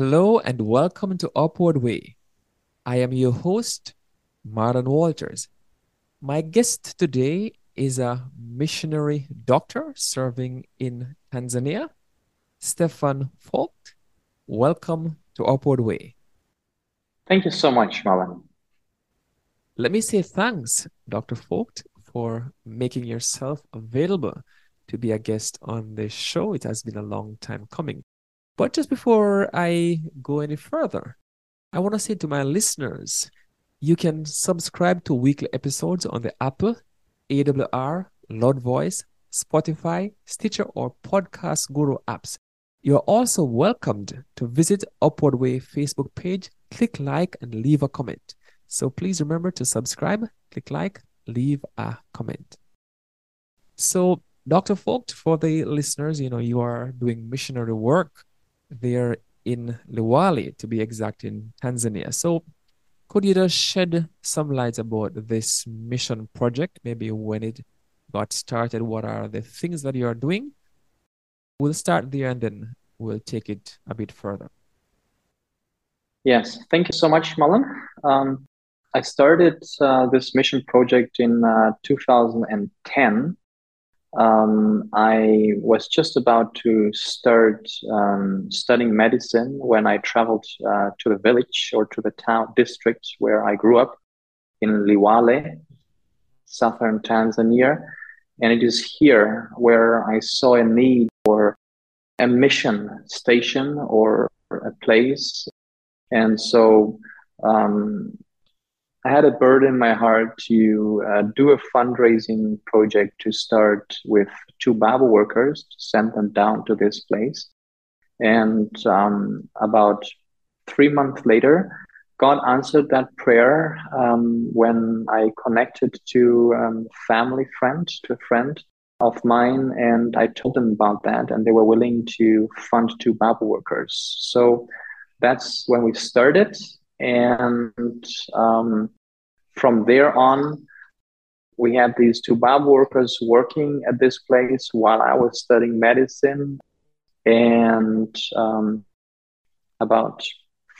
Hello and welcome to Upward Way. I am your host, Marlon Walters. My guest today is a missionary doctor serving in Tanzania, Stefan Vogt. Welcome to Upward Way. Thank you so much, Marlon. Let me say thanks, Dr. Vogt, for making yourself available to be a guest on this show. It has been a long time coming. But just before I go any further, I want to say to my listeners, you can subscribe to weekly episodes on the Apple, AWR, Loud Voice, Spotify, Stitcher, or Podcast Guru apps. You're also welcomed to visit Upward Way Facebook page, click like, and leave a comment. So please remember to subscribe, click like, leave a comment. So, Dr. Vogt, for the listeners, you know, you are doing missionary work there in Liwale, to be exact, in Tanzania. So, could you just shed some light about this mission project? Maybe when it got started, what are the things that you are doing? We'll start there and then we'll take it a bit further. Yes, thank you so much, Marlon. Um, I started uh, this mission project in uh, 2010 um, I was just about to start um, studying medicine when I traveled uh, to the village or to the town district where I grew up in Liwale, southern Tanzania. And it is here where I saw a need for a mission station or a place. And so um, I had a burden in my heart to uh, do a fundraising project to start with two Bible workers to send them down to this place. And um, about three months later, God answered that prayer um, when I connected to um, family friend, to a friend of mine, and I told them about that, and they were willing to fund two Bible workers. So that's when we started and um, from there on, we had these two Bob workers working at this place while I was studying medicine. And um, about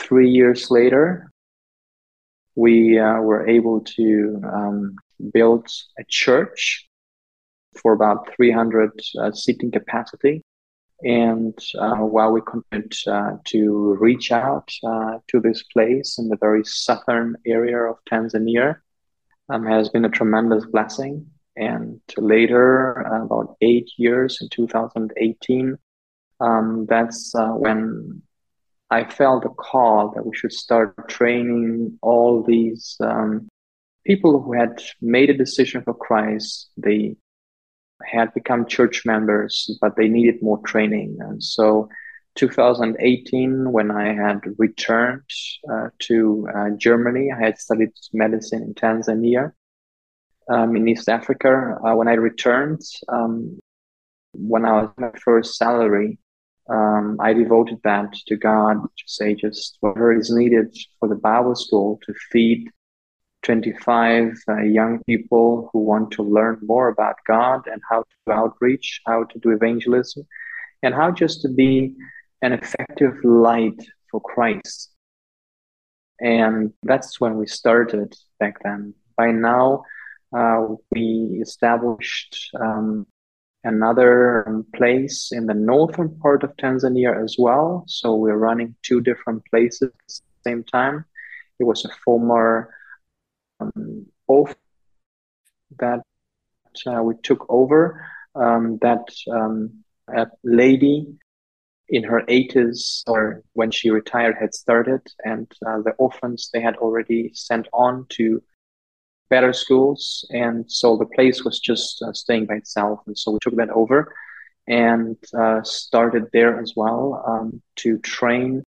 three years later, we uh, were able to um, build a church for about 300 uh, seating capacity. And uh, while we continued uh, to reach out uh, to this place in the very southern area of Tanzania, um, has been a tremendous blessing. And later, about eight years in 2018, um, that's uh, when I felt a call that we should start training all these um, people who had made a decision for Christ. They had become church members, but they needed more training. And so 2018, when I had returned uh, to uh, Germany, I had studied medicine in Tanzania, um, in East Africa. Uh, when I returned, um, when I was my first salary, um, I devoted that to God to say just whatever is needed for the Bible school to feed 25 uh, young people who want to learn more about God and how to outreach, how to do evangelism, and how just to be an effective light for Christ. And that's when we started back then. By now, uh, we established um, another place in the northern part of Tanzania as well. So we're running two different places at the same time. It was a former um, oath that uh, we took over. Um, that um, a lady in her 80s or when she retired had started and uh, the orphans they had already sent on to better schools and so the place was just uh, staying by itself and so we took that over and uh, started there as well um, to train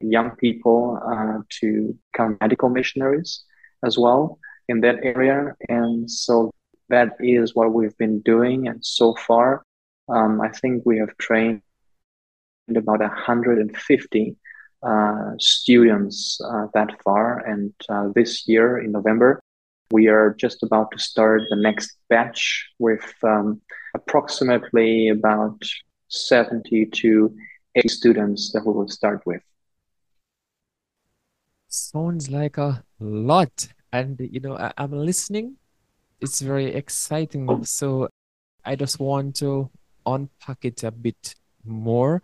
young people uh, to become medical missionaries as well in that area. And so that is what we've been doing. And so far, um, I think we have trained about 150 uh, students uh, that far. And uh, this year in November, we are just about to start the next batch with um, approximately about 70 to 80 students that we will start with. Sounds like a lot. And, you know, I- I'm listening. It's very exciting. So I just want to unpack it a bit more.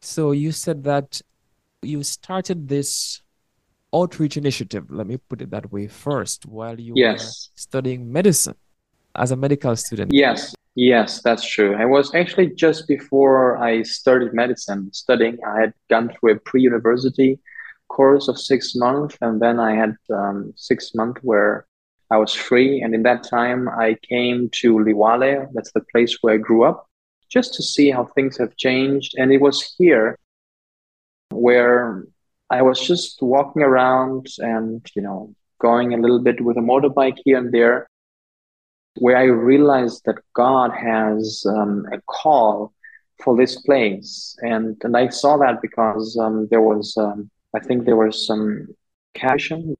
So you said that you started this outreach initiative, let me put it that way first, while you yes. were studying medicine as a medical student. Yes, yes, that's true. I was actually just before I started medicine studying, I had gone through a pre university course of six months, and then I had um, six months where I was free. And in that time, I came to Liwale, that's the place where I grew up, just to see how things have changed. And it was here where I was just walking around and, you know, going a little bit with a motorbike here and there, where I realized that God has um, a call for this place. And, and I saw that because um, there was, um, I think there was some Cassian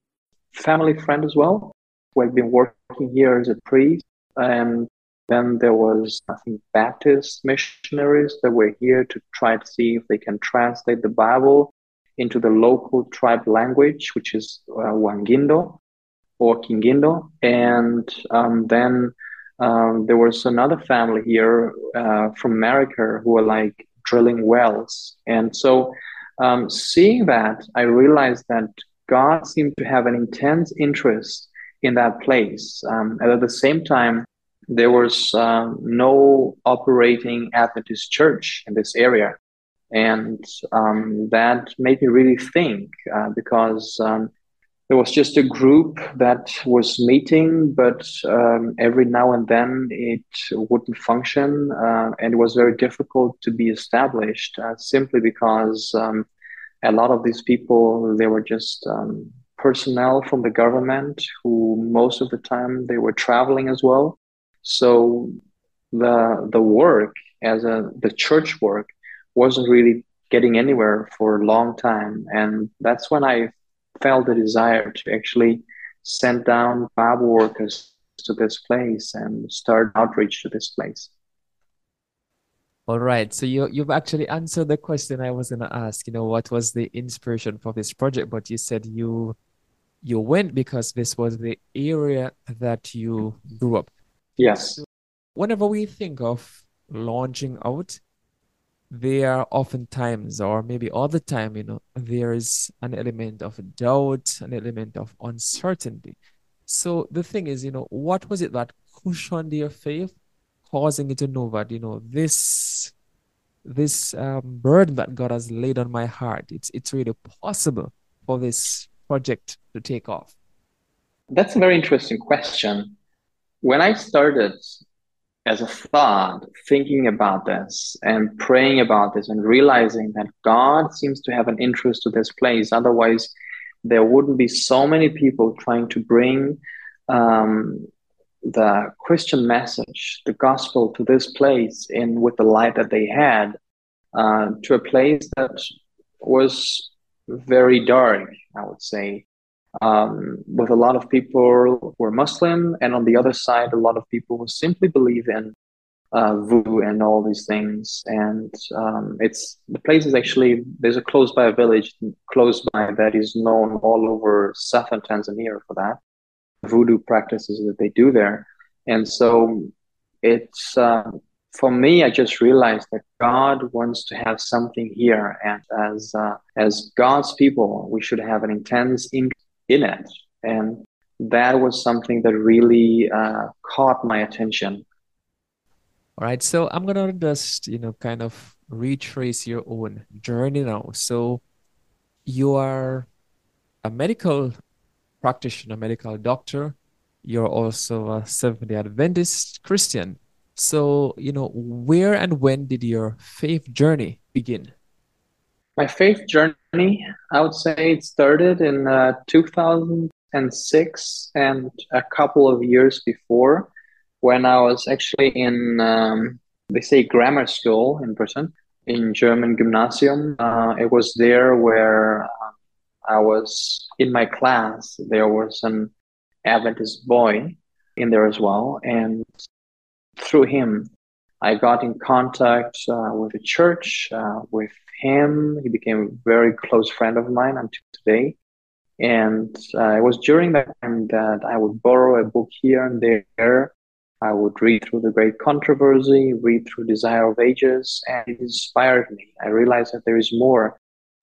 family friend as well, who had been working here as a priest. And then there was, I think, Baptist missionaries that were here to try to see if they can translate the Bible into the local tribe language, which is uh, Wangindo or Kingindo. And um, then um, there was another family here uh, from America who were like drilling wells. And so um, seeing that, I realized that God seemed to have an intense interest in that place. Um, and at the same time, there was um, no operating Adventist church in this area. And um, that made me really think uh, because um, there was just a group that was meeting, but um, every now and then it wouldn't function. Uh, and it was very difficult to be established uh, simply because um, a lot of these people, they were just um, personnel from the government who most of the time they were traveling as well. So the the work as a the church work wasn't really getting anywhere for a long time. And that's when I felt the desire to actually send down Bible workers to this place and start outreach to this place. All right. So you you've actually answered the question I was gonna ask. You know, what was the inspiration for this project? But you said you you went because this was the area that you grew up. Yes. Whenever we think of launching out, there are oftentimes, or maybe all the time, you know, there is an element of doubt, an element of uncertainty. So the thing is, you know, what was it that cushioned your faith, causing you to know that, you know, this this um, burden that God has laid on my heart, it's it's really possible for this project to take off? That's a very interesting question. When I started as a thought, thinking about this and praying about this and realizing that God seems to have an interest to this place. Otherwise, there wouldn't be so many people trying to bring um, the Christian message, the gospel to this place in with the light that they had uh, to a place that was very dark, I would say um, with a lot of people who are Muslim, and on the other side, a lot of people who simply believe in uh, voodoo and all these things. And um, it's the place is actually there's a close by a village close by that is known all over southern Tanzania for that voodoo practices that they do there. And so it's uh, for me, I just realized that God wants to have something here, and as uh, as God's people, we should have an intense in it. And that was something that really uh, caught my attention. All right. So I'm going to just, you know, kind of retrace your own journey now. So you are a medical practitioner, medical doctor. You're also a Seventh day Adventist Christian. So, you know, where and when did your faith journey begin? My faith journey, I would say it started in uh, 2006 and a couple of years before when I was actually in, um, they say, grammar school in Britain, in German gymnasium. Uh, it was there where uh, I was in my class. There was an Adventist boy in there as well. And through him, I got in contact uh, with the church, uh, with him. He became a very close friend of mine until today. And uh, it was during that time that I would borrow a book here and there. I would read through The Great Controversy, read through Desire of Ages, and it inspired me. I realized that there is more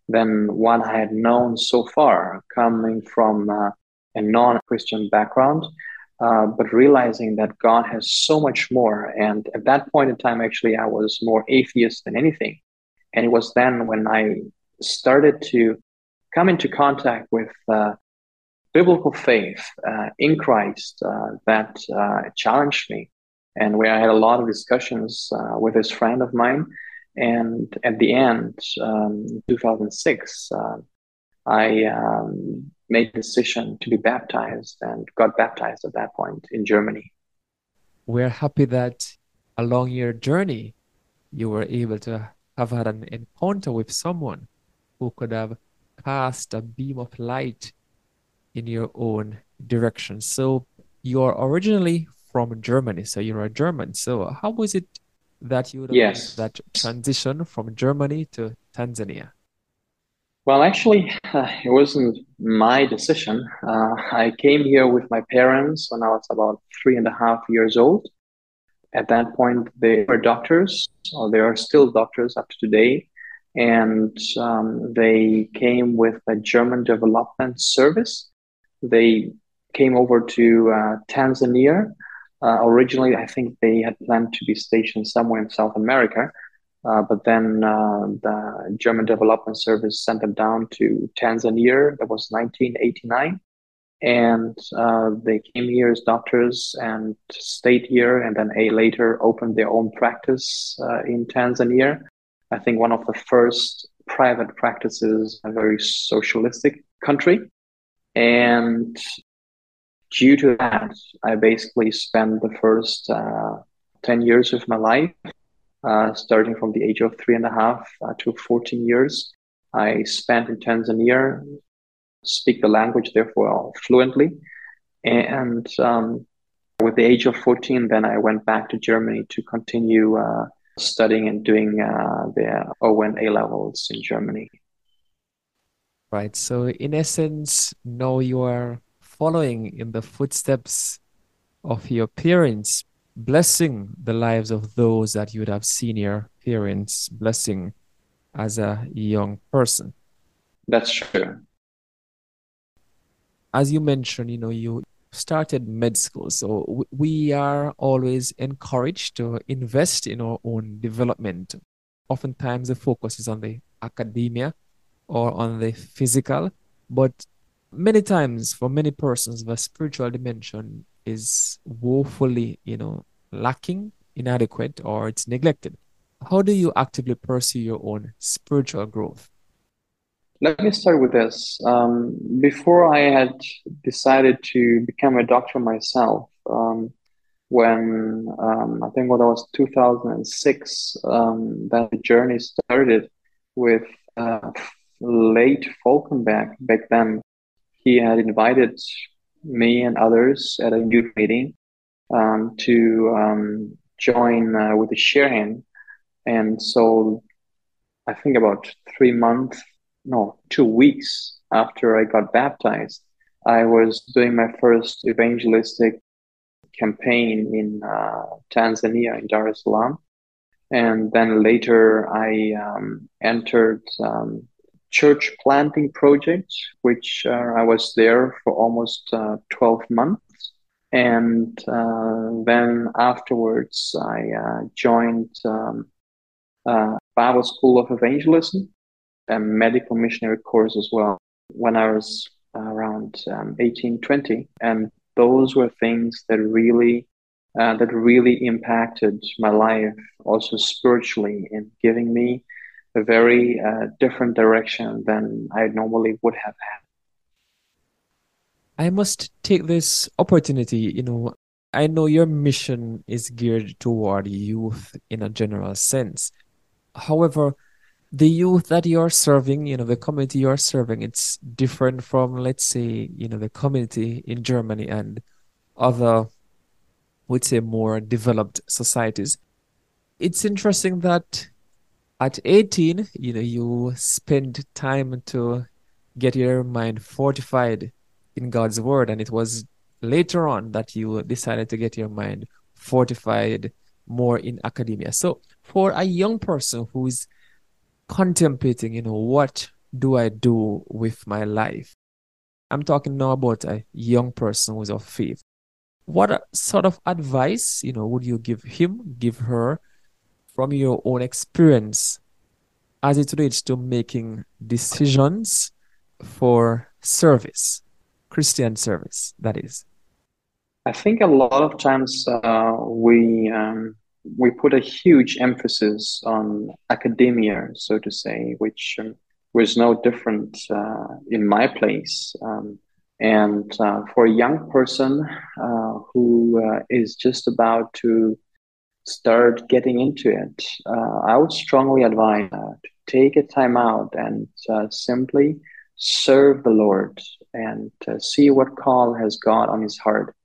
than what I had known so far, coming from uh, a non Christian background. Uh, but realizing that God has so much more. And at that point in time, actually, I was more atheist than anything. And it was then when I started to come into contact with uh, biblical faith uh, in Christ uh, that uh, challenged me, and where I had a lot of discussions with this friend of mine. And at the end, um, 2006, I um, made the decision to be baptized and got baptized at that point in Germany. We're happy that along your journey, you were able to have had an encounter with someone who could have cast a beam of light in your own direction. So you're originally from Germany, so you're a German. So how was it that you would yes. that transition from Germany to Tanzania? Well, actually, uh, it wasn't my decision. Uh, I came here with my parents when I was about three and a half years old. At that point, they were doctors, or they are still doctors up to today. And um, they came with a German development service. They came over to uh, Tanzania. Uh, originally, I think they had planned to be stationed somewhere in South America uh, but then uh, the German Development Service sent them down to Tanzania. That was 1989. And uh, they came here as doctors and stayed here, and then a later opened their own practice uh, in Tanzania. I think one of the first private practices a very socialistic country. And due to that, I basically spent the first uh, 10 years of my life uh, starting from the age of three and a half uh, to 14 years. I spent in Tanzania, speak the language therefore fluently. And um, with the age of 14, then I went back to Germany to continue uh, studying and doing uh, the ON A levels in Germany. Right. So, in essence, now you are following in the footsteps of your parents blessing the lives of those that you would have seen your parents blessing as a young person. That's true. As you mentioned, you know, you started med school. So we are always encouraged to invest in our own development. Oftentimes the focus is on the academia or on the physical, but many times for many persons the spiritual dimension is woefully, you know, lacking, inadequate, or it's neglected. How do you actively pursue your own spiritual growth? Let me start with this. Um, before I had decided to become a doctor myself, um, when um, I think what was 2006, um, that journey started with uh, late Falkenberg. Back then, he had invited me and others at a youth meeting um, to um, join uh, with the sharing. And so I think about three months, no, two weeks after I got baptized, I was doing my first evangelistic campaign in uh, Tanzania, in Dar es Salaam. And then later I um, entered um, church planting project, which uh, I was there for almost uh, 12 months. And uh, then afterwards, I uh, joined um, uh, Bible School of Evangelism and medical missionary course as well when I was around um, 18, 20. And those were things that really uh, that really impacted my life, also spiritually, in giving me a very uh, different direction than I normally would have had. I must take this opportunity, you know, I know your mission is geared toward youth in a general sense. However, the youth that you're serving, you know, the community you're serving, it's different from, let's say, you know, the community in Germany and other, would say, more developed societies. It's interesting that at 18, you know, you spend time to get your mind fortified in God's word, and it was later on that you decided to get your mind fortified more in academia. So, for a young person who's contemplating, you know, what do I do with my life? I'm talking now about a young person who's of faith. What sort of advice, you know, would you give him, give her from your own experience as it relates to making decisions for service, Christian service, that is? I think a lot of times uh, we um, we put a huge emphasis on academia, so to say, which um, was no different uh, in my place. Um, and uh, for a young person uh, who uh, is just about to start getting into it, uh, I would strongly advise to take a time out and simply serve the Lord and see what call has God on his heart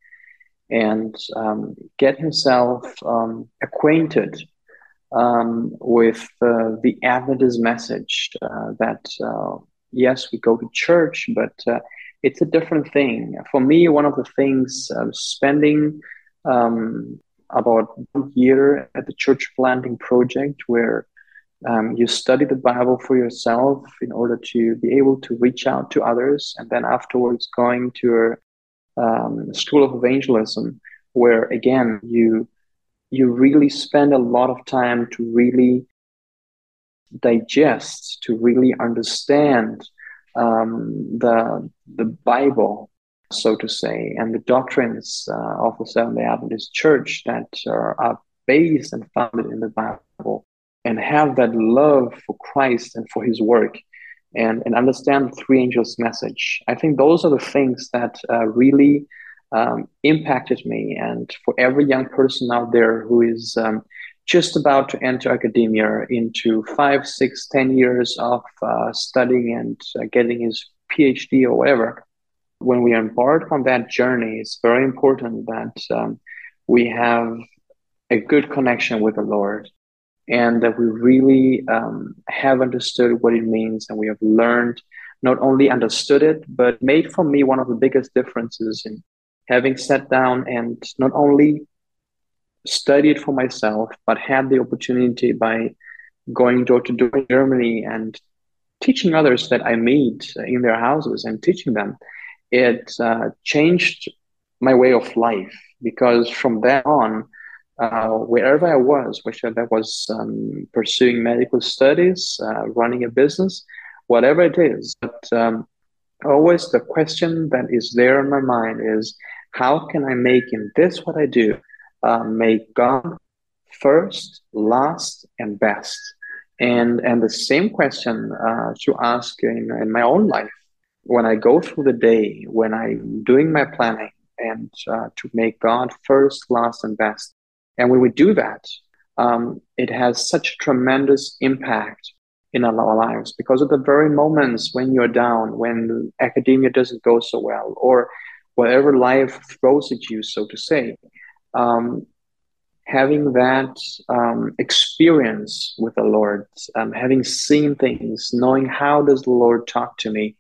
and um, get himself um, acquainted um, with uh, the Adventist message uh, that, uh, yes, we go to church, but uh, it's a different thing. For me, one of the things uh, spending um, about one year at the church planting project where um, you study the Bible for yourself in order to be able to reach out to others, and then afterwards going to a um, School of Evangelism, where again you you really spend a lot of time to really digest, to really understand um, the the Bible, so to say, and the doctrines uh, of the Seventh Day Adventist Church that are, are based and founded in the Bible, and have that love for Christ and for His work and, and understand the three angels message. I think those are the things that uh, really um, impacted me. And for every young person out there who is um, just about to enter academia into five, six, ten years of uh, studying and uh, getting his PhD or whatever, when we embark on that journey, it's very important that um, we have a good connection with the Lord and that we really um, have understood what it means and we have learned not only understood it but made for me one of the biggest differences in having sat down and not only studied for myself but had the opportunity by going door to door in germany and teaching others that i meet in their houses and teaching them it uh, changed my way of life because from then on uh, wherever I was, whether that was um, pursuing medical studies, uh, running a business, whatever it is. But um, always the question that is there in my mind is how can I make in this what I do, uh, make God first, last, and best? And, and the same question uh, to ask in, in my own life when I go through the day, when I'm doing my planning, and uh, to make God first, last, and best and when we do that, um, it has such tremendous impact in our lives because of the very moments when you're down, when academia doesn't go so well, or whatever life throws at you, so to say. Um, having that um, experience with the Lord, um, having seen things, knowing how does the Lord talk to me,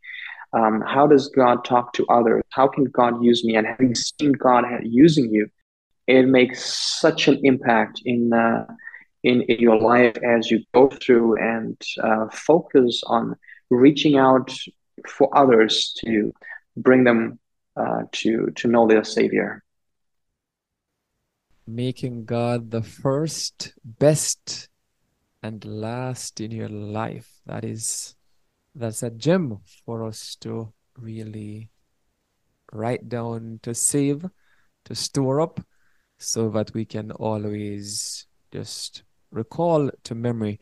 um, how does God talk to others, how can God use me, and having seen God using you it makes such an impact in uh, in, in your life as you go through and uh, focus on reaching out for others to bring them uh, to to know their savior. Making god the first best and last in your life. That is that's a gem for us to really write down to save to store up so that we can always just recall to memory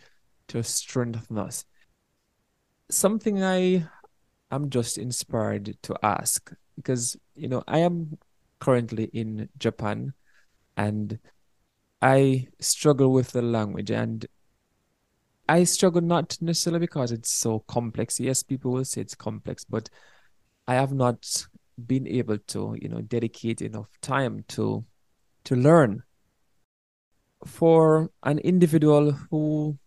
to strengthen us. Something I am just inspired to ask because, you know, I am currently in Japan and I struggle with the language and I struggle not necessarily because it's so complex. Yes, people will say it's complex, but I have not been able to, you know, dedicate enough time to to learn. For an individual who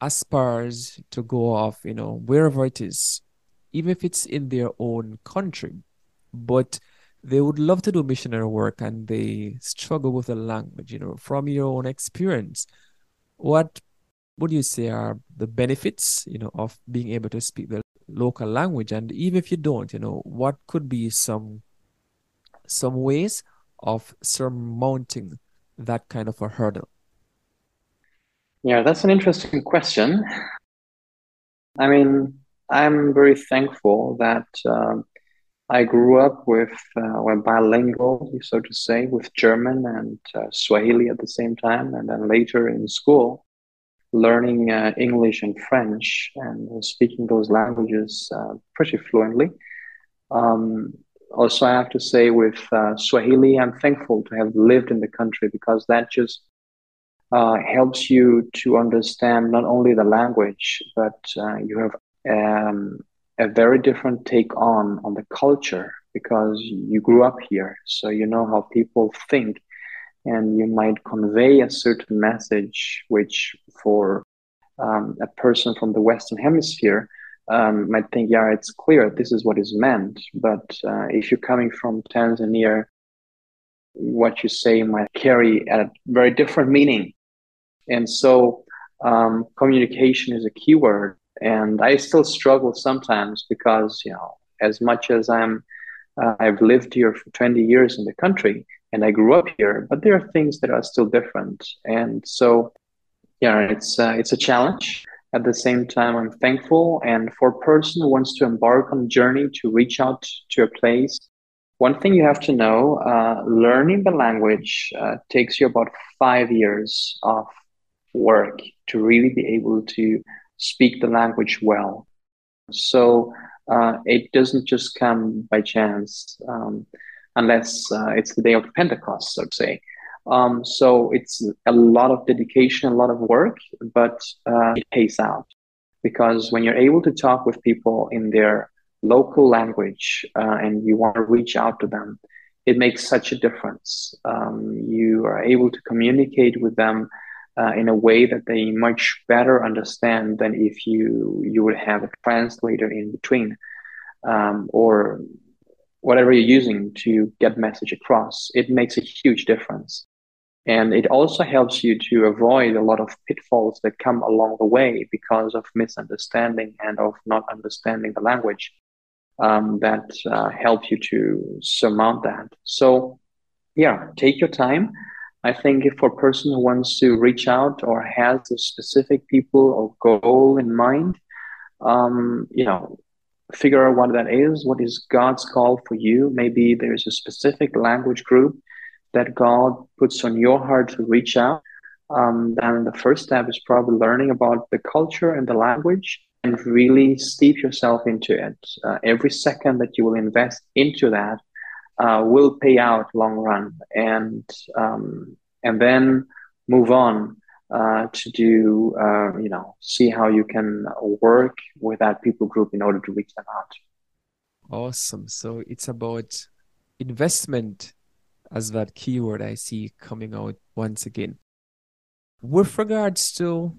aspires to go off, you know, wherever it is, even if it's in their own country, but they would love to do missionary work and they struggle with the language, you know, from your own experience, what would you say are the benefits, you know, of being able to speak the local language? And even if you don't, you know, what could be some some ways of surmounting that kind of a hurdle? Yeah, that's an interesting question. I mean, I'm very thankful that um, I grew up with uh, bilingual, so to say, with German and uh, Swahili at the same time, and then later in school, learning uh, English and French and speaking those languages uh, pretty fluently. Um, also, I have to say, with uh, Swahili, I'm thankful to have lived in the country because that just uh, helps you to understand not only the language, but uh, you have um, a very different take on on the culture because you grew up here, so you know how people think, and you might convey a certain message, which for um, a person from the Western Hemisphere um, might think, yeah, it's clear this is what is meant. But uh, if you're coming from Tanzania, what you say might carry a very different meaning. And so um, communication is a key word. And I still struggle sometimes because, you know, as much as I'm, uh, I've lived here for 20 years in the country and I grew up here, but there are things that are still different. And so, yeah, it's, uh, it's a challenge. At the same time, I'm thankful. And for a person who wants to embark on a journey to reach out to a place, one thing you have to know uh, learning the language uh, takes you about five years of work to really be able to speak the language well. So uh, it doesn't just come by chance um, unless uh, it's the day of Pentecost, so to say. Um, so it's a lot of dedication, a lot of work, but uh, it pays out because when you're able to talk with people in their local language uh, and you want to reach out to them, it makes such a difference. Um, you are able to communicate with them uh, in a way that they much better understand than if you you would have a translator in between um, or whatever you're using to get message across. It makes a huge difference. And it also helps you to avoid a lot of pitfalls that come along the way because of misunderstanding and of not understanding the language um, that uh, help you to surmount that. So, yeah, take your time. I think if for a person who wants to reach out or has a specific people or goal in mind, um, you know, figure out what that is. What is God's call for you? Maybe there's a specific language group that God puts on your heart to reach out, um, then the first step is probably learning about the culture and the language and really steep yourself into it. Uh, every second that you will invest into that uh, will pay out long run, and um, and then move on uh, to do uh, you know see how you can work with that people group in order to reach them out. Awesome. So it's about investment as that keyword I see coming out once again. With regards to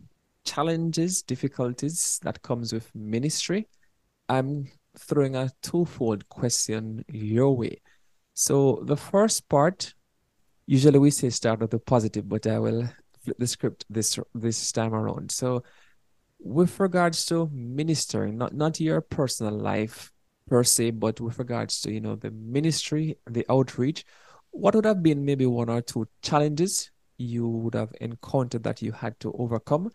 challenges, difficulties that comes with ministry, I'm throwing a twofold question your way. So the first part, usually we say start with the positive, but I will the script this this time around. So with regards to ministering, not not your personal life per se, but with regards to you know the ministry, the outreach, what would have been maybe one or two challenges you would have encountered that you had to overcome?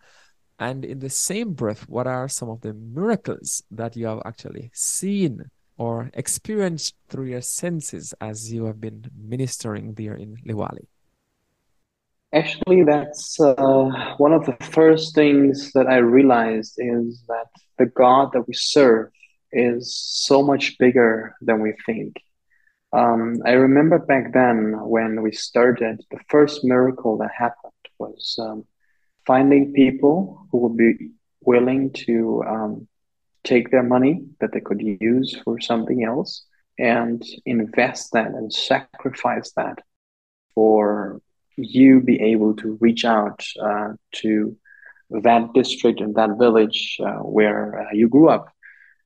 And in the same breath, what are some of the miracles that you have actually seen or experienced through your senses as you have been ministering there in Liwale? Actually, that's uh, one of the first things that I realized is that the God that we serve is so much bigger than we think. Um, I remember back then when we started, the first miracle that happened was um, finding people who would be willing to um, take their money that they could use for something else and invest that and sacrifice that for you be able to reach out uh, to that district and that village uh, where uh, you grew up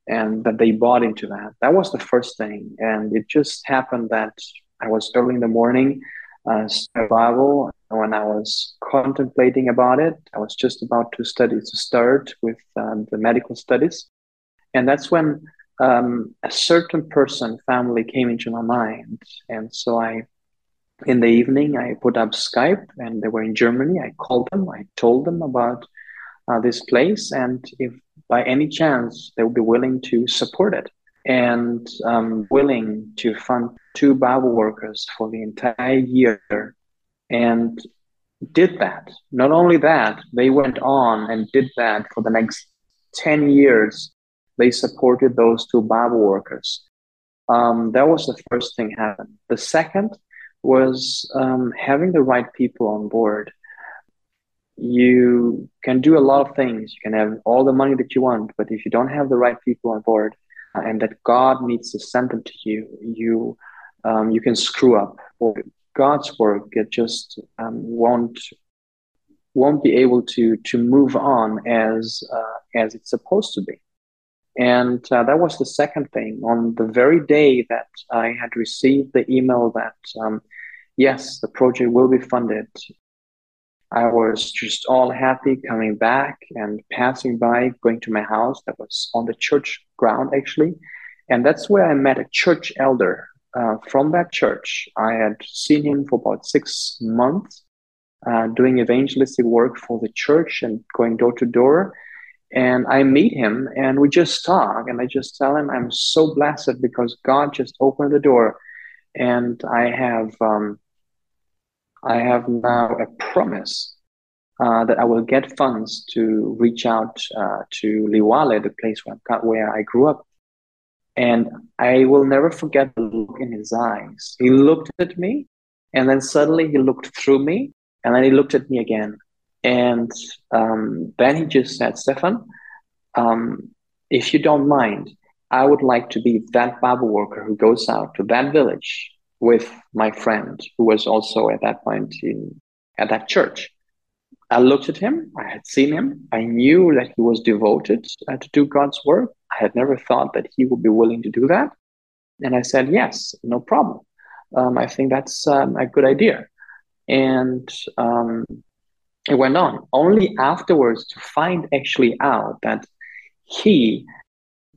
and that they bought into that. That was the first thing. And it just happened that i was early in the morning uh, bible when i was contemplating about it i was just about to study to start with um, the medical studies. And that's when um, a certain person family came into my mind. And so i in the evening, I put up Skype and they were in Germany. I called them, I told them about uh, this place, and if by any chance they would be willing to support it and um, willing to fund two Bible workers for the entire year, and did that. Not only that, they went on and did that for the next 10 years. They supported those two Bible workers. Um, that was the first thing happened. The second was um, having the right people on board. You can do a lot of things. You can have all the money that you want, but if you don't have the right people on board, uh, and that God needs to send them to you, you um, you can screw up. Or God's work it just um, won't won't be able to to move on as uh, as it's supposed to be. And uh, that was the second thing. On the very day that I had received the email that, um, yes, the project will be funded, I was just all happy coming back and passing by, going to my house that was on the church ground, actually. And that's where I met a church elder uh, from that church. I had seen him for about six months uh, doing evangelistic work for the church and going door to door and I meet him and we just talk and I just tell him I'm so blessed because God just opened the door and I have um, I have now a promise uh, that I will get funds to reach out uh, to Liwale, the place where, where I grew up. And I will never forget the look in his eyes. He looked at me and then suddenly he looked through me and then he looked at me again and um, then he just said, Stefan, um, if you don't mind, I would like to be that Bible worker who goes out to that village with my friend who was also at that point in at that church. I looked at him. I had seen him. I knew that he was devoted uh, to do God's work. I had never thought that he would be willing to do that. And I said, yes, no problem. Um, I think that's um, a good idea. And um, it went on only afterwards to find actually out that he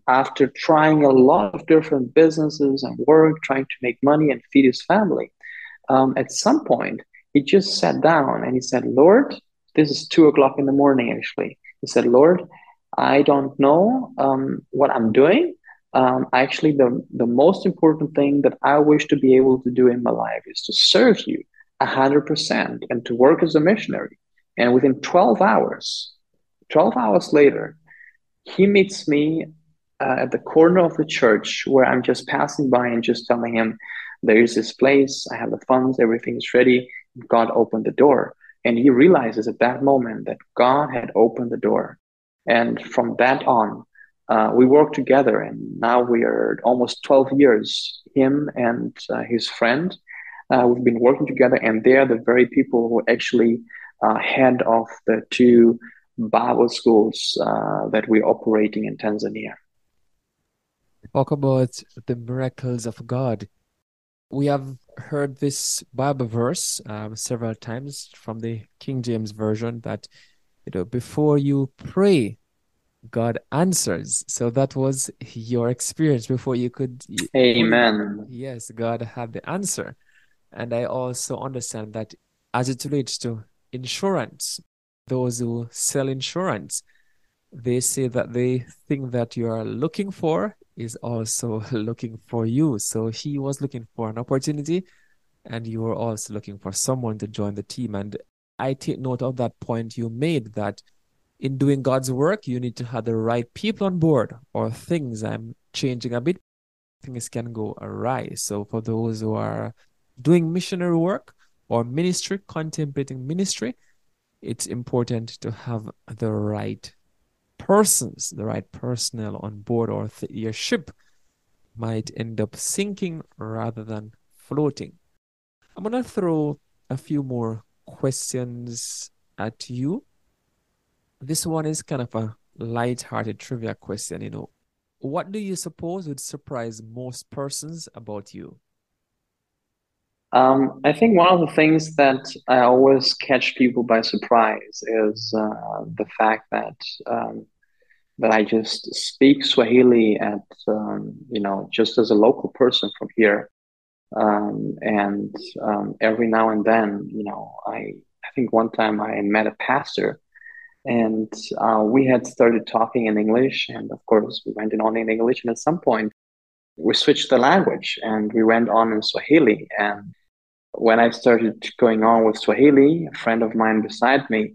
after trying a lot of different businesses and work trying to make money and feed his family um, at some point he just sat down and he said lord this is two o'clock in the morning actually. He said lord i don't know um, what i'm doing. Um, actually the, the most important thing that i wish to be able to do in my life is to serve you 100% and to work as a missionary and within 12 hours, 12 hours later, he meets me uh, at the corner of the church where I'm just passing by and just telling him, There is this place, I have the funds, everything is ready. God opened the door. And he realizes at that moment that God had opened the door. And from that on, uh, we worked together, and now we are almost 12 years, him and uh, his friend. Uh, we've been working together, and they are the very people who actually head of the two Bible schools uh, that we're operating in Tanzania. Talk about the miracles of God. We have heard this Bible verse um, several times from the King James version that you know before you pray, God answers. So that was your experience before you could. Amen. Yes, God had the answer, and I also understand that as it relates to insurance, those who sell insurance, they say that the thing that you are looking for is also looking for you. So he was looking for an opportunity, and you were also looking for someone to join the team. And I take note of that point you made that in doing God's work, you need to have the right people on board, or things I'm changing a bit, things can go awry. So, for those who are doing missionary work or ministry, contemplating ministry, it's important to have the right persons, the right personnel on board, or th- your ship might end up sinking rather than floating. I'm going to throw a few more questions at you this one is kind of a light-hearted trivia question, you know. What do you suppose would surprise most persons about you? Um, I think one of the things that I always catch people by surprise is uh, the fact that um, that I just speak Swahili at um, you know just as a local person from here, um, and um, every now and then you know I I think one time I met a pastor and uh, we had started talking in English, and of course, we went on in English. And at some point, we switched the language and we went on in Swahili. And when I started going on with Swahili, a friend of mine beside me,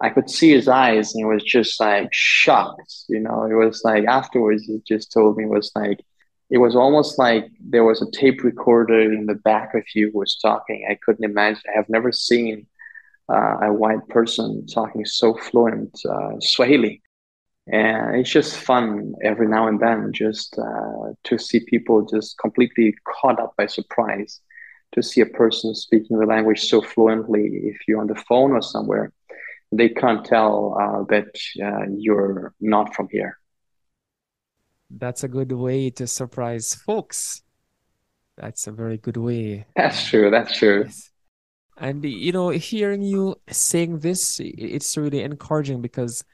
I could see his eyes, and he was just like shocked. You know, it was like afterwards, he just told me it was like it was almost like there was a tape recorder in the back of you who was talking. I couldn't imagine. I have never seen uh, a white person talking so fluent uh, Swahili. And it's just fun every now and then just uh, to see people just completely caught up by surprise to see a person speaking the language so fluently. If you're on the phone or somewhere, they can't tell uh, that uh, you're not from here. That's a good way to surprise folks. That's a very good way. That's true. That's true. Yes. And you know, hearing you saying this, it's really encouraging because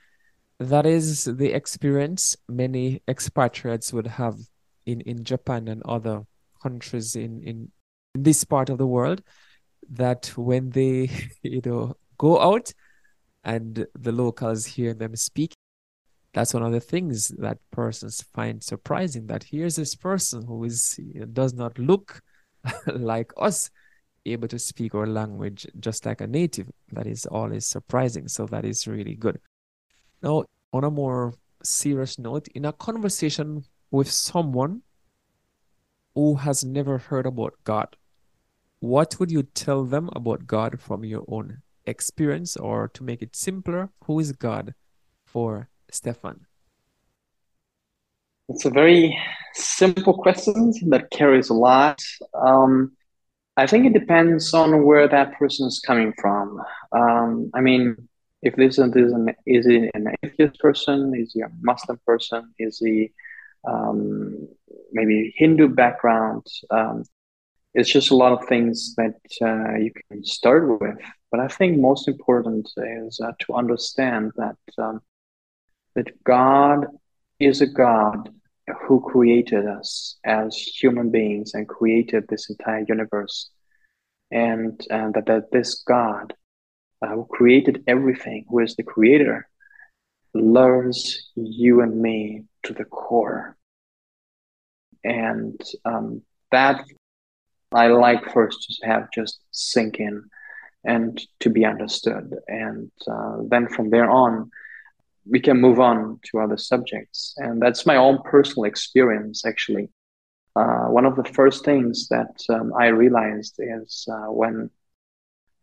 that is the experience many expatriates would have in, in Japan and other countries in, in this part of the world. That when they, you know, go out and the locals hear them speak, that's one of the things that persons find surprising. That here's this person who is does not look like us, able to speak our language just like a native. That is always surprising. So that is really good. Now, on a more serious note, in a conversation with someone who has never heard about God, what would you tell them about God from your own experience? Or to make it simpler, who is God for Stefan? It's a very simple question that carries a lot. Um, I think it depends on where that person is coming from. Um, I mean, if this is an is he an atheist person? Is he a Muslim person? Is he um, maybe Hindu background? It's just a lot of things that uh, you can start with. But I think most important is uh, to understand that um, that God is a God who created us as human beings and created this entire universe. And, and that, that this God uh, who created everything, who is the creator, loves you and me to the core. And um, that I like first to have just sink in and to be understood. And uh, then from there on, we can move on to other subjects. And that's my own personal experience, actually. Uh, one of the first things that um, I realized is uh, when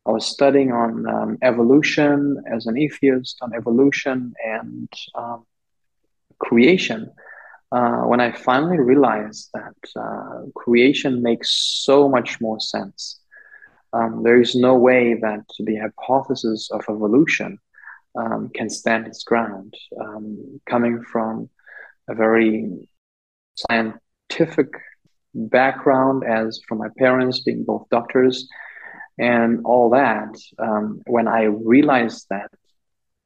I was studying on um, evolution as an atheist, on evolution and um, creation, uh, when I finally realized that uh, creation makes so much more sense. Um, there is no way that the hypothesis of evolution um, can stand its ground. Um, coming from a very scientific background, as from my parents being both doctors, and all that, um, when I realized that,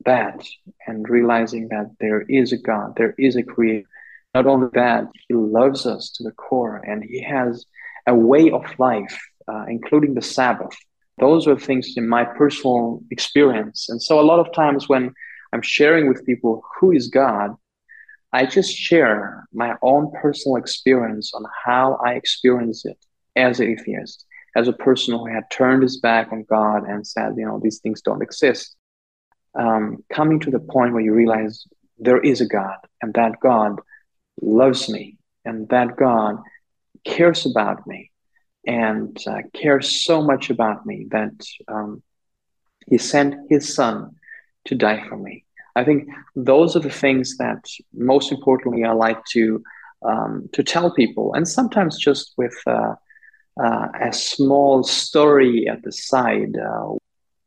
that, and realizing that there is a God, there is a creator, not only that, He loves us to the core, and He has a way of life, uh, including the Sabbath, those are things in my personal experience. And so a lot of times when I'm sharing with people who is God, I just share my own personal experience on how I experience it as an atheist, as a person who had turned his back on God and said, you know, these things don't exist, um, coming to the point where you realize there is a God and that God loves me and that God cares about me and uh, cares so much about me that um, he sent his son to die for me. I think those are the things that most importantly I like to um, to tell people, and sometimes just with uh, uh, a small story at the side, uh,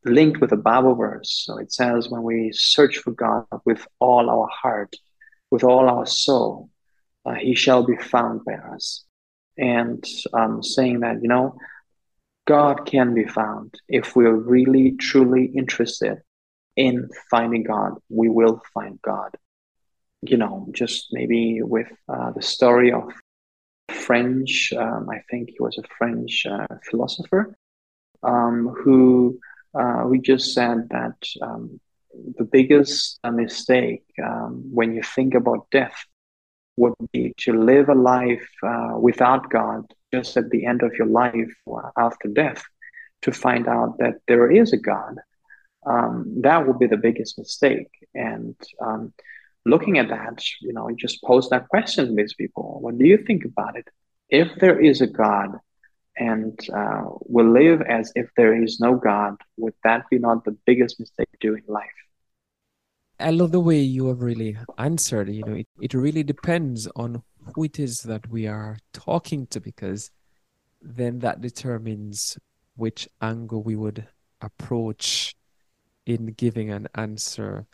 linked with a Bible verse. So it says, "When we search for God with all our heart, with all our soul, uh, He shall be found by us." And um, saying that you know, God can be found if we're really truly interested in finding God. We will find God you know, just maybe with uh, the story of French, um, I think he was a French uh, philosopher, um, who uh, we just said that um, the biggest mistake um, when you think about death would be to live a life uh, without God just at the end of your life uh, after death to find out that there is a God. Um, that would be the biggest mistake. And um, looking at that, you know, you just pose that question to these people. What do you think about it? If there is a God and uh, we live as if there is no God, would that be not the biggest mistake to do in life? I love the way you have really answered. You know, it, it really depends on who it is that we are talking to because then that determines which angle we would approach in giving an answer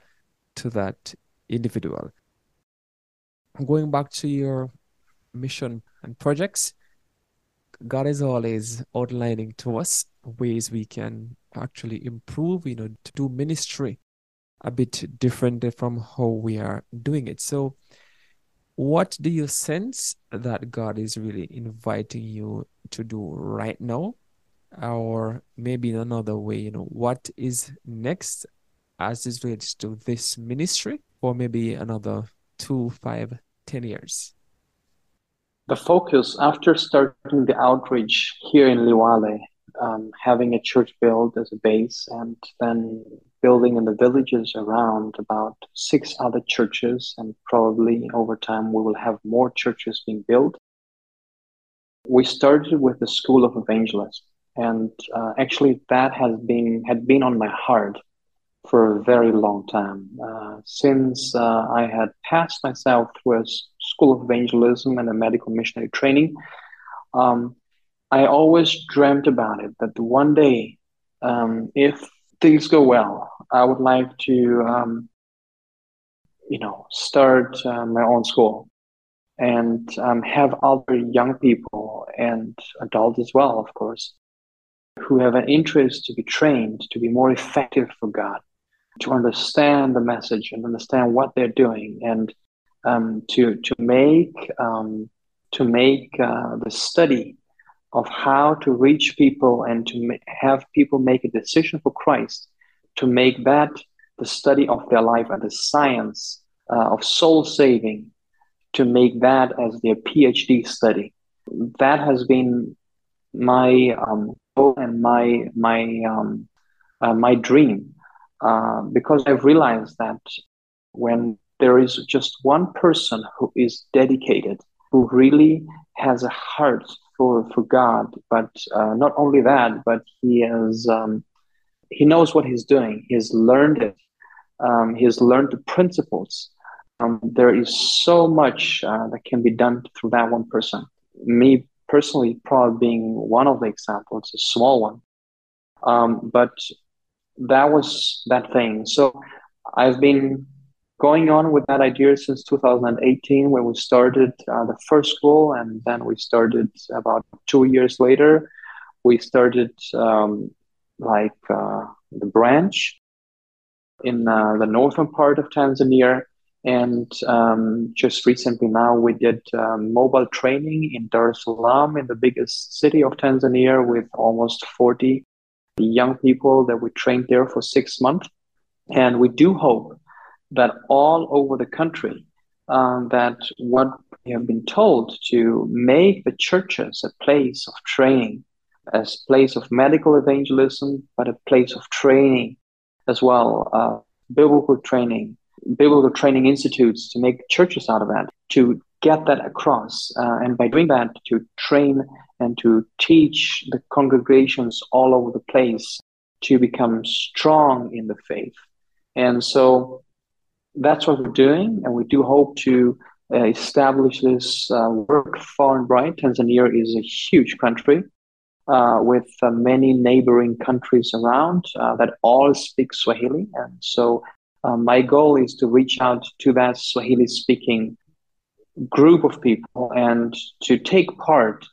to that individual. Going back to your mission and projects, God is always outlining to us ways we can actually improve, you know, to do ministry a bit different from how we are doing it. So, what do you sense that God is really inviting you to do right now? Or maybe in another way, you know, what is next as it relates to this ministry? for maybe another two, five, ten years? The focus after starting the outreach here in Liwale, um, having a church built as a base, and then building in the villages around about six other churches, and probably over time we will have more churches being built. We started with the School of Evangelism, and uh, actually that has been had been on my heart for a very long time. Uh, since uh, I had passed myself through a school of evangelism and a medical missionary training, um, I always dreamt about it that one day, um, if things go well, I would like to, um, you know, start uh, my own school. And um, have other young people and adults as well, of course, who have an interest to be trained to be more effective for God to understand the message and understand what they're doing and um, to to make um, to make uh, the study of how to reach people and to ma- have people make a decision for Christ to make that the study of their life and the science uh, of soul saving to make that as their PhD study. That has been my um, and my my um, uh, my dream uh, because I've realized that when there is just one person who is dedicated, who really has a heart for, for God, but uh, not only that, but he has um, he knows what he's doing. He has learned it. Um, he has learned the principles. Um, there is so much uh, that can be done through that one person. Me personally, probably being one of the examples, a small one. Um, but that was that thing. So I've been going on with that idea since 2018 when we started uh, the first school and then we started about two years later we started um, like uh, the branch in uh, the northern part of tanzania and um, just recently now we did um, mobile training in dar es salaam in the biggest city of tanzania with almost 40 young people that we trained there for six months. And we do hope that all over the country, um, that what we have been told to make the churches a place of training as place of medical evangelism, but a place of training as well, uh, biblical training, biblical training institutes to make churches out of that, to get that across. Uh, and by doing that, to train and to teach the congregations all over the place to become strong in the faith. And so that's what we're doing. And we do hope to uh, establish this uh, work far and bright. Tanzania is a huge country. Uh, with uh, many neighboring countries around uh, that all speak Swahili. And so uh, my goal is to reach out to that Swahili speaking group of people and to take part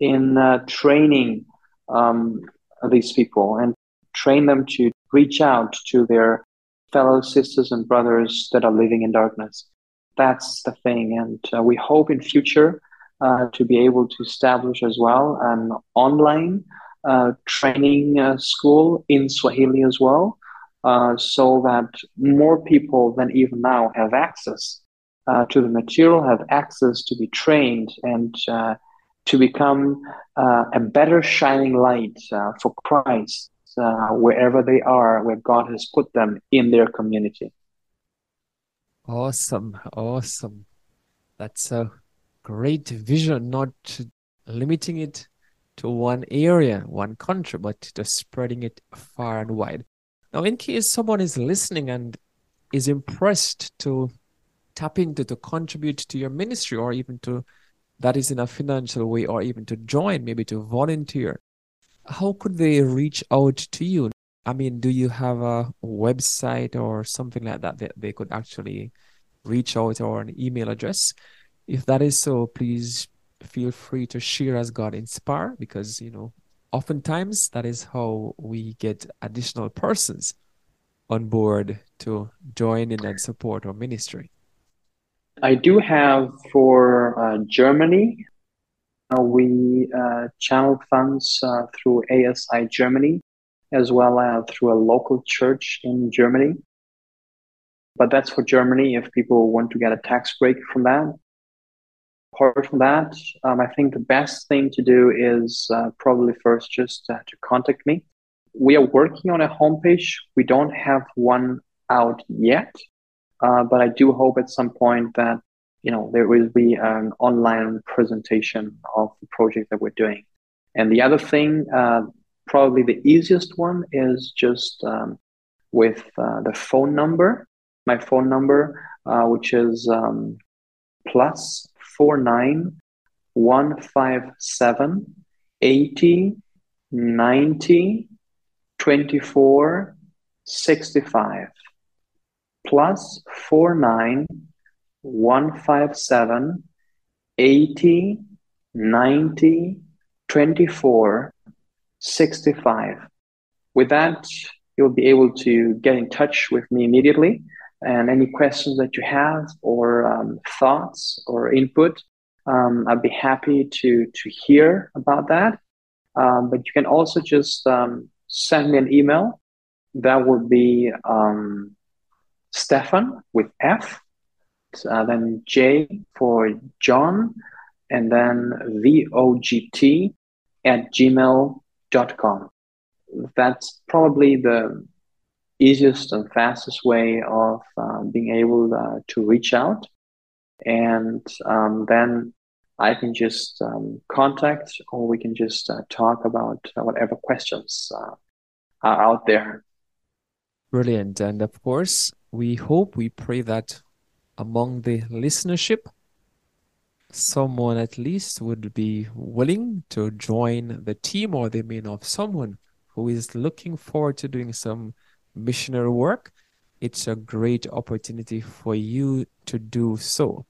in uh, training um, these people and train them to reach out to their fellow sisters and brothers that are living in darkness. That's the thing. And uh, we hope in future uh, to be able to establish as well an online uh, training uh, school in Swahili as well, uh, so that more people than even now have access uh, to the material, have access to be trained and to become a better shining light for Christ wherever they are, where God has put them in their community. Awesome, awesome. That's a great vision, not limiting it to one area, one country, but just spreading it far and wide. Now, in case someone is listening and is impressed to tap into, to contribute to your ministry, or even to that is in a financial way, or even to join, maybe to volunteer, how could they reach out to you? I mean, do you have a website or something like that that they could actually reach out or an email address? If that is so, please feel free to share as God inspire because, you know, oftentimes that is how we get additional persons on board to join in and support our ministry. I do have for uh, Germany, uh, we uh, channel funds uh, through ASI Germany as well as through a local church in Germany. But that's for Germany if people want to get a tax break from that apart from that, um, I think the best thing to do is uh, probably first just uh, to contact me. We are working on a homepage. We don't have one out yet, uh, but I do hope at some point that you know there will be an online presentation of the project that we're doing. And the other thing, uh, probably the easiest one, is just um, with uh, the phone number. My phone number, uh, which is um, plus four nine one five seven eighty ninety twenty four sixty five plus four nine one five seven eighty ninety twenty four sixty five. With that, you'll be able to get in touch with me immediately and any questions that you have or um, thoughts or input, um, I'd be happy to to hear about that. Um, but you can also just um, send me an email. That would be um, Stefan with F, uh, then J for John, and then VOGT at gmail.com. That's probably the easiest and fastest way of uh, being able uh, to reach out. And um, then I can just um, contact or we can just uh, talk about whatever questions uh, are out there. Brilliant. And of course, we hope, we pray that among the listenership, someone at least would be willing to join the team or the know of someone who is looking forward to doing some missionary work, it's a great opportunity for you to do so.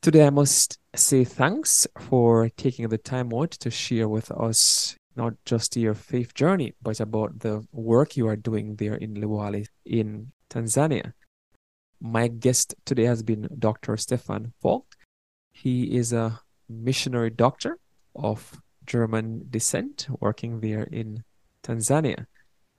Today, I must say thanks for taking the time out to share with us not just your faith journey, but about the work you are doing there in Liwale in Tanzania. My guest today has been Dr. Stefan Vogt. He is a missionary doctor of German descent working there in Tanzania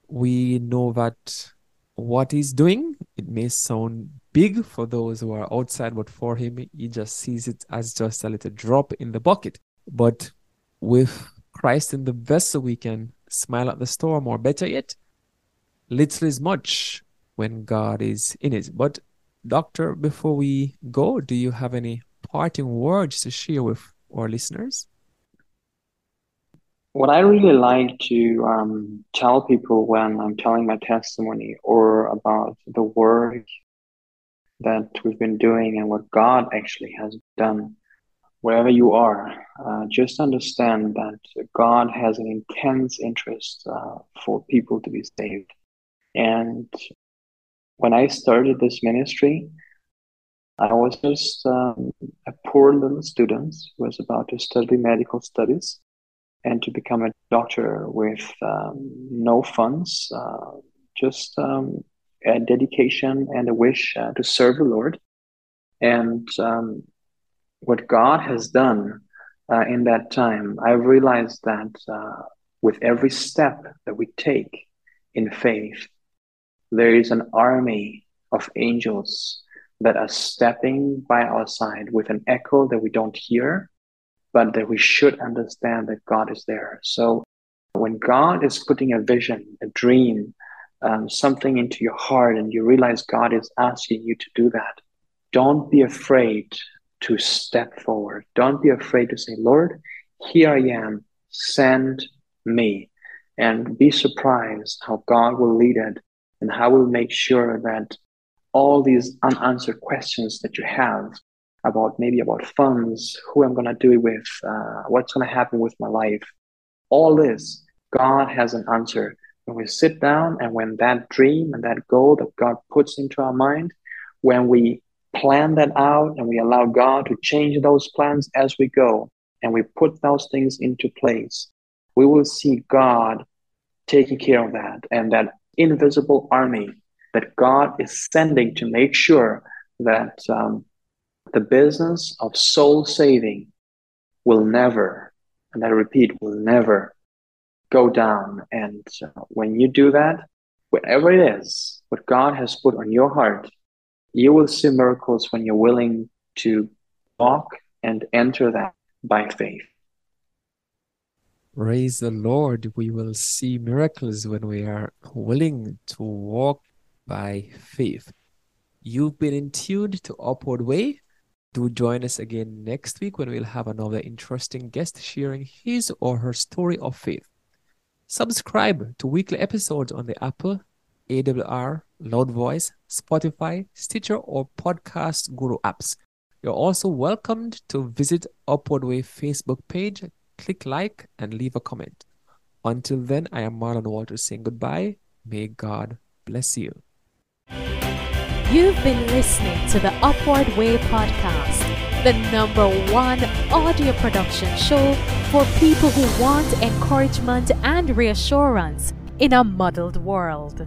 we know that what he's doing, it may sound big for those who are outside, but for him, he just sees it as just a little drop in the bucket. But with Christ in the vessel, we can smile at the storm, or better yet, little is much when God is in it. But, Doctor, before we go, do you have any parting words to share with our listeners? What I really like to um, tell people when I'm telling my testimony or about the work that we've been doing and what God actually has done, wherever you are, uh, just understand that God has an intense interest uh, for people to be saved. And when I started this ministry, I was just um, a poor little student who was about to study medical studies and to become a doctor with um, no funds, uh, just um, a dedication and a wish uh, to serve the Lord. And um, what God has done uh, in that time, I realized that uh, with every step that we take in faith, there is an army of angels that are stepping by our side with an echo that we don't hear, but that we should understand that God is there. So when God is putting a vision, a dream, um, something into your heart, and you realize God is asking you to do that, don't be afraid to step forward. Don't be afraid to say, Lord, here I am, send me. And be surprised how God will lead it and how we'll make sure that all these unanswered questions that you have about maybe about funds, who I'm going to do it with, uh, what's going to happen with my life, all this, God has an answer. When we sit down and when that dream and that goal that God puts into our mind, when we plan that out and we allow God to change those plans as we go and we put those things into place, we will see God taking care of that and that invisible army that God is sending to make sure that um, the business of soul saving will never, and I repeat, will never go down. And uh, when you do that, whatever it is, what God has put on your heart, you will see miracles when you're willing to walk and enter that by faith. Praise the Lord. We will see miracles when we are willing to walk by faith. You've been in tuned to Upward Way. Do join us again next week when we'll have another interesting guest sharing his or her story of faith. Subscribe to weekly episodes on the Apple, AWR, Loud Voice, Spotify, Stitcher, or Podcast Guru apps. You're also welcomed to visit Upward Way Facebook page click like, and leave a comment. Until then, I am Marlon Walters saying goodbye. May God bless you. You've been listening to the Upward Way podcast, the number one audio production show for people who want encouragement and reassurance in a muddled world.